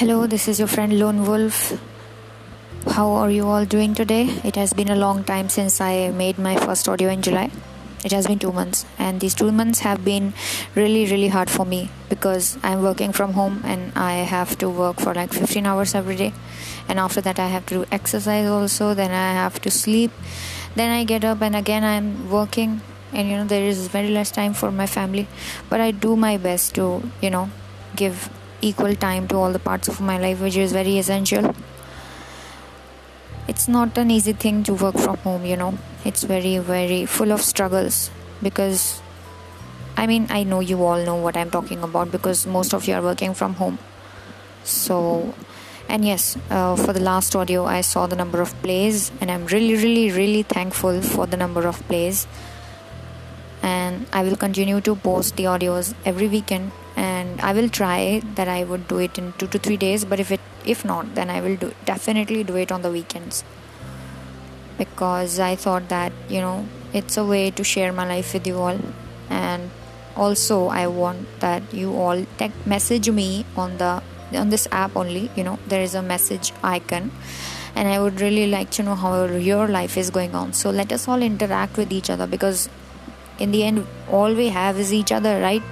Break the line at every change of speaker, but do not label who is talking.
Hello, this is your friend Lone Wolf. How are you all doing today? It has been a long time since I made my first audio in July. It has been two months, and these two months have been really, really hard for me because I'm working from home and I have to work for like 15 hours every day. And after that, I have to do exercise also, then I have to sleep, then I get up, and again, I'm working. And you know, there is very less time for my family, but I do my best to, you know, give equal time to all the parts of my life, which is very essential. It's not an easy thing to work from home, you know. It's very, very full of struggles because I mean, I know you all know what I'm talking about because most of you are working from home. So, and yes, uh, for the last audio, I saw the number of plays, and I'm really, really, really thankful for the number of plays. And I will continue to post the audios every weekend and I will try that I would do it in 2 to 3 days. But if it if not then I will do definitely do it on the weekends. Because I thought that you know it's a way to share my life with you all. And also I want that you all tech message me on the on this app only. You know there is a message icon. And I would really like to know how your life is going on. So let us all interact with each other. Because in the end all we have is each other right